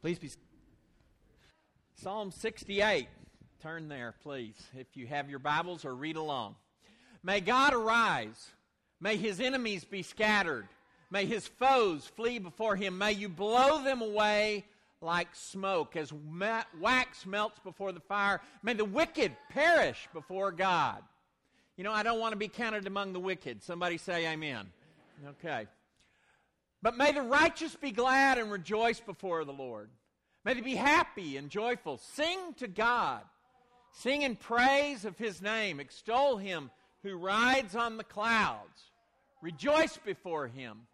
Please be. Psalm 68. Turn there, please, if you have your Bibles or read along. May God arise. May his enemies be scattered. May his foes flee before him. May you blow them away like smoke as wax melts before the fire. May the wicked perish before God. You know, I don't want to be counted among the wicked. Somebody say amen. Okay. But may the righteous be glad and rejoice before the Lord. May they be happy and joyful. Sing to God. Sing in praise of his name. Extol him who rides on the clouds. Rejoice before him.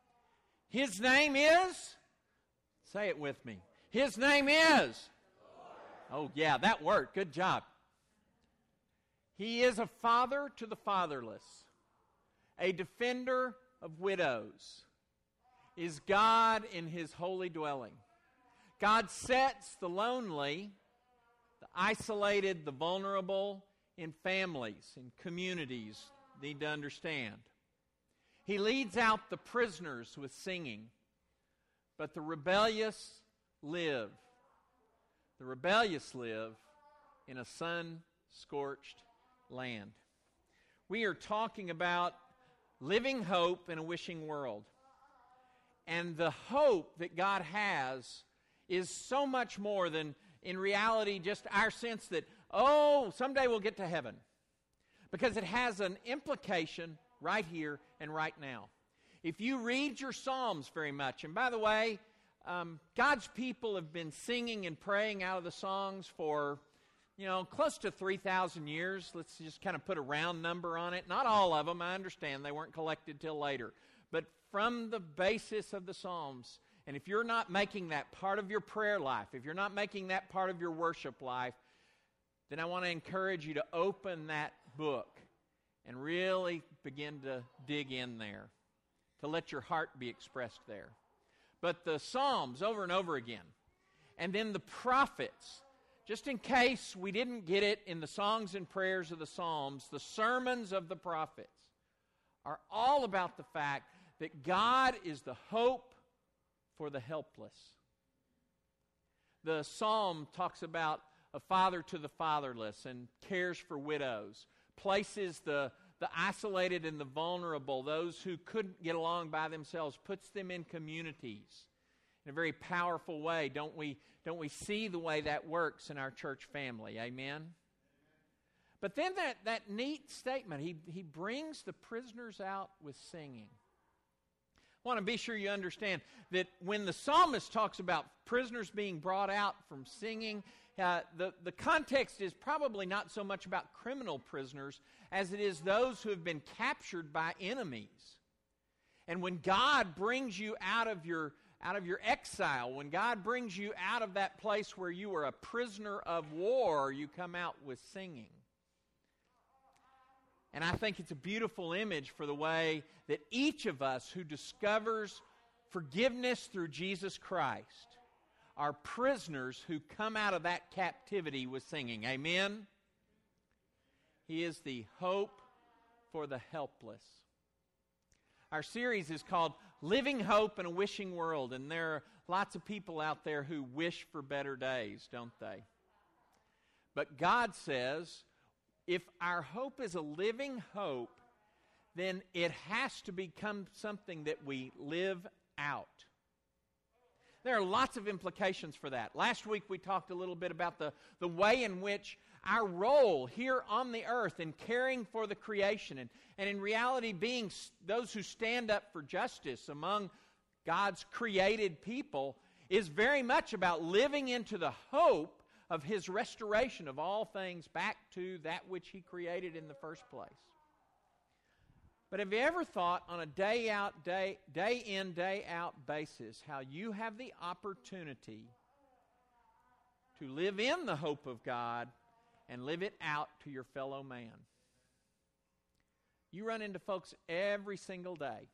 His name is, say it with me. His name is, oh, yeah, that worked. Good job. He is a father to the fatherless, a defender of widows is God in his holy dwelling. God sets the lonely, the isolated, the vulnerable in families, in communities, need to understand. He leads out the prisoners with singing, but the rebellious live. The rebellious live in a sun scorched land. We are talking about living hope in a wishing world. And the hope that God has is so much more than, in reality, just our sense that, oh, someday we'll get to heaven. Because it has an implication right here and right now. If you read your Psalms very much, and by the way, um, God's people have been singing and praying out of the songs for, you know, close to 3,000 years. Let's just kind of put a round number on it. Not all of them, I understand. They weren't collected till later. But from the basis of the Psalms. And if you're not making that part of your prayer life, if you're not making that part of your worship life, then I want to encourage you to open that book and really begin to dig in there, to let your heart be expressed there. But the Psalms over and over again, and then the prophets, just in case we didn't get it in the songs and prayers of the Psalms, the sermons of the prophets are all about the fact that God is the hope for the helpless. The psalm talks about a father to the fatherless and cares for widows, places the, the isolated and the vulnerable, those who couldn't get along by themselves, puts them in communities in a very powerful way. Don't we, don't we see the way that works in our church family? Amen? But then that, that neat statement, he, he brings the prisoners out with singing. Want to be sure you understand that when the psalmist talks about prisoners being brought out from singing, uh, the, the context is probably not so much about criminal prisoners as it is those who have been captured by enemies. And when God brings you out of your out of your exile, when God brings you out of that place where you were a prisoner of war, you come out with singing. And I think it's a beautiful image for the way that each of us who discovers forgiveness through Jesus Christ are prisoners who come out of that captivity with singing. Amen? He is the hope for the helpless. Our series is called Living Hope in a Wishing World, and there are lots of people out there who wish for better days, don't they? But God says if our hope is a living hope, then it has to become something that we live out. There are lots of implications for that. Last week we talked a little bit about the, the way in which our role here on the earth in caring for the creation and, and in reality being those who stand up for justice among God's created people is very much about living into the hope of his restoration of all things back to that which he created in the first place. But have you ever thought on a day out, day, day in, day out basis how you have the opportunity to live in the hope of God and live it out to your fellow man? You run into folks every single day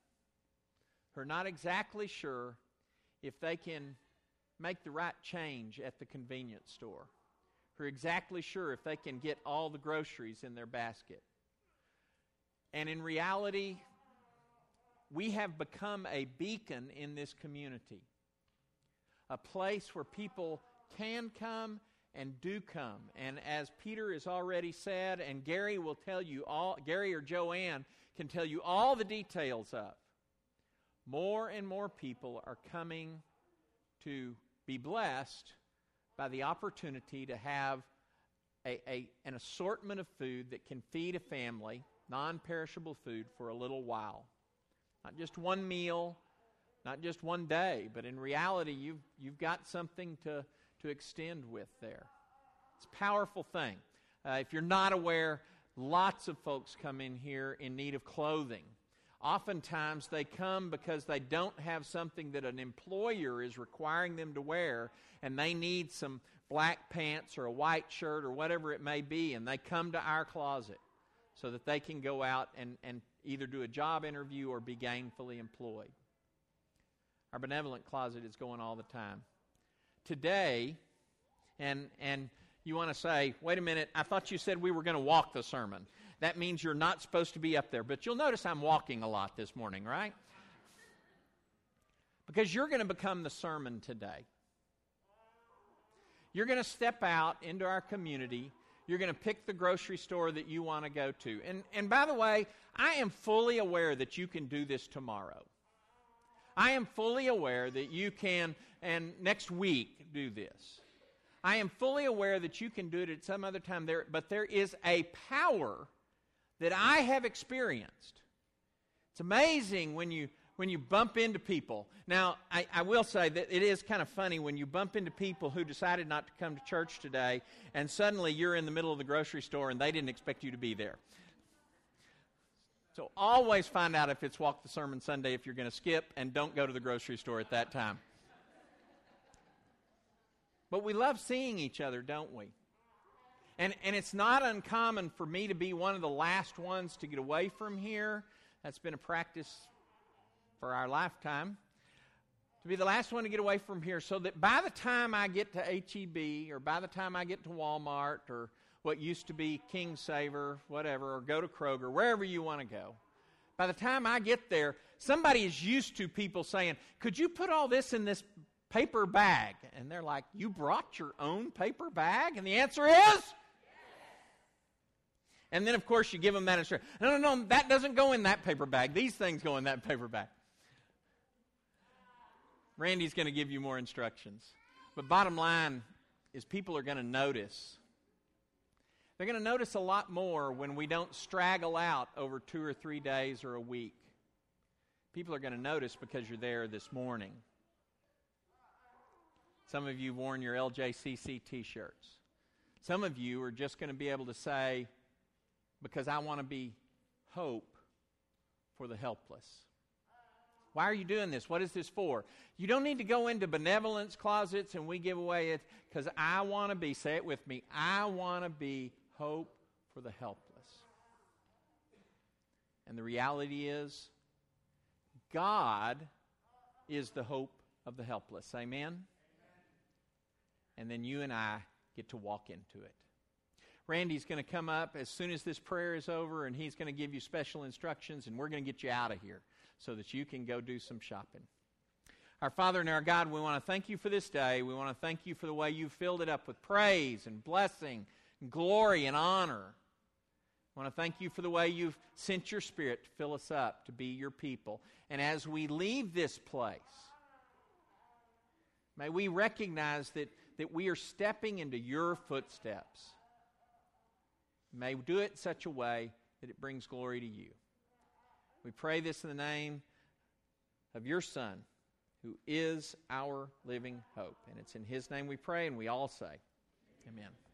who are not exactly sure if they can make the right change at the convenience store, who are exactly sure if they can get all the groceries in their basket. And in reality, we have become a beacon in this community. a place where people can come and do come. And as Peter has already said, and Gary will tell you all, Gary or Joanne can tell you all the details of, more and more people are coming to be blessed by the opportunity to have a, a, an assortment of food that can feed a family, non perishable food, for a little while. Not just one meal, not just one day, but in reality, you've, you've got something to, to extend with there. It's a powerful thing. Uh, if you're not aware, lots of folks come in here in need of clothing. Oftentimes, they come because they don't have something that an employer is requiring them to wear, and they need some black pants or a white shirt or whatever it may be, and they come to our closet so that they can go out and, and either do a job interview or be gainfully employed. Our benevolent closet is going all the time. Today, and, and you want to say, wait a minute, I thought you said we were going to walk the sermon. That means you're not supposed to be up there. But you'll notice I'm walking a lot this morning, right? Because you're going to become the sermon today. You're going to step out into our community. You're going to pick the grocery store that you want to go to. And, and by the way, I am fully aware that you can do this tomorrow. I am fully aware that you can, and next week, do this. I am fully aware that you can do it at some other time there, but there is a power that I have experienced. It's amazing when you when you bump into people. Now, I, I, will say that it is kind of funny when you bump into people who decided not to come to church today, and suddenly you're in the middle of the grocery store and they didn't expect you to be there. So always find out if it's Walk the Sermon Sunday if you're going to skip, and don't go to the grocery store at that time. But we love seeing each other, don't we? And, and it's not uncommon for me to be one of the last ones to get away from here. That's been a practice for our lifetime. To be the last one to get away from here so that by the time I get to HEB or by the time I get to Walmart or what used to be King Saver, whatever, or go to Kroger, wherever you want to go, by the time I get there, somebody is used to people saying, Could you put all this in this paper bag? And they're like, You brought your own paper bag? And the answer is and then, of course, you give them that instruction. No, no, no, that doesn't go in that paper bag. These things go in that paper bag. Randy's going to give you more instructions. But bottom line is people are going to notice. They're going to notice a lot more when we don't straggle out over two or three days or a week. People are going to notice because you're there this morning. Some of you worn your LJCC t shirts. Some of you are just going to be able to say, because I want to be hope for the helpless. Why are you doing this? What is this for? You don't need to go into benevolence closets and we give away it because I want to be, say it with me, I want to be hope for the helpless. And the reality is, God is the hope of the helpless. Amen? And then you and I get to walk into it. Randy's going to come up as soon as this prayer is over, and he's going to give you special instructions, and we're going to get you out of here so that you can go do some shopping. Our Father and our God, we want to thank you for this day. We want to thank you for the way you've filled it up with praise and blessing and glory and honor. I want to thank you for the way you've sent your Spirit to fill us up to be your people. And as we leave this place, may we recognize that, that we are stepping into your footsteps. May we do it such a way that it brings glory to you. We pray this in the name of your Son, who is our living hope. And it's in his name we pray, and we all say, Amen.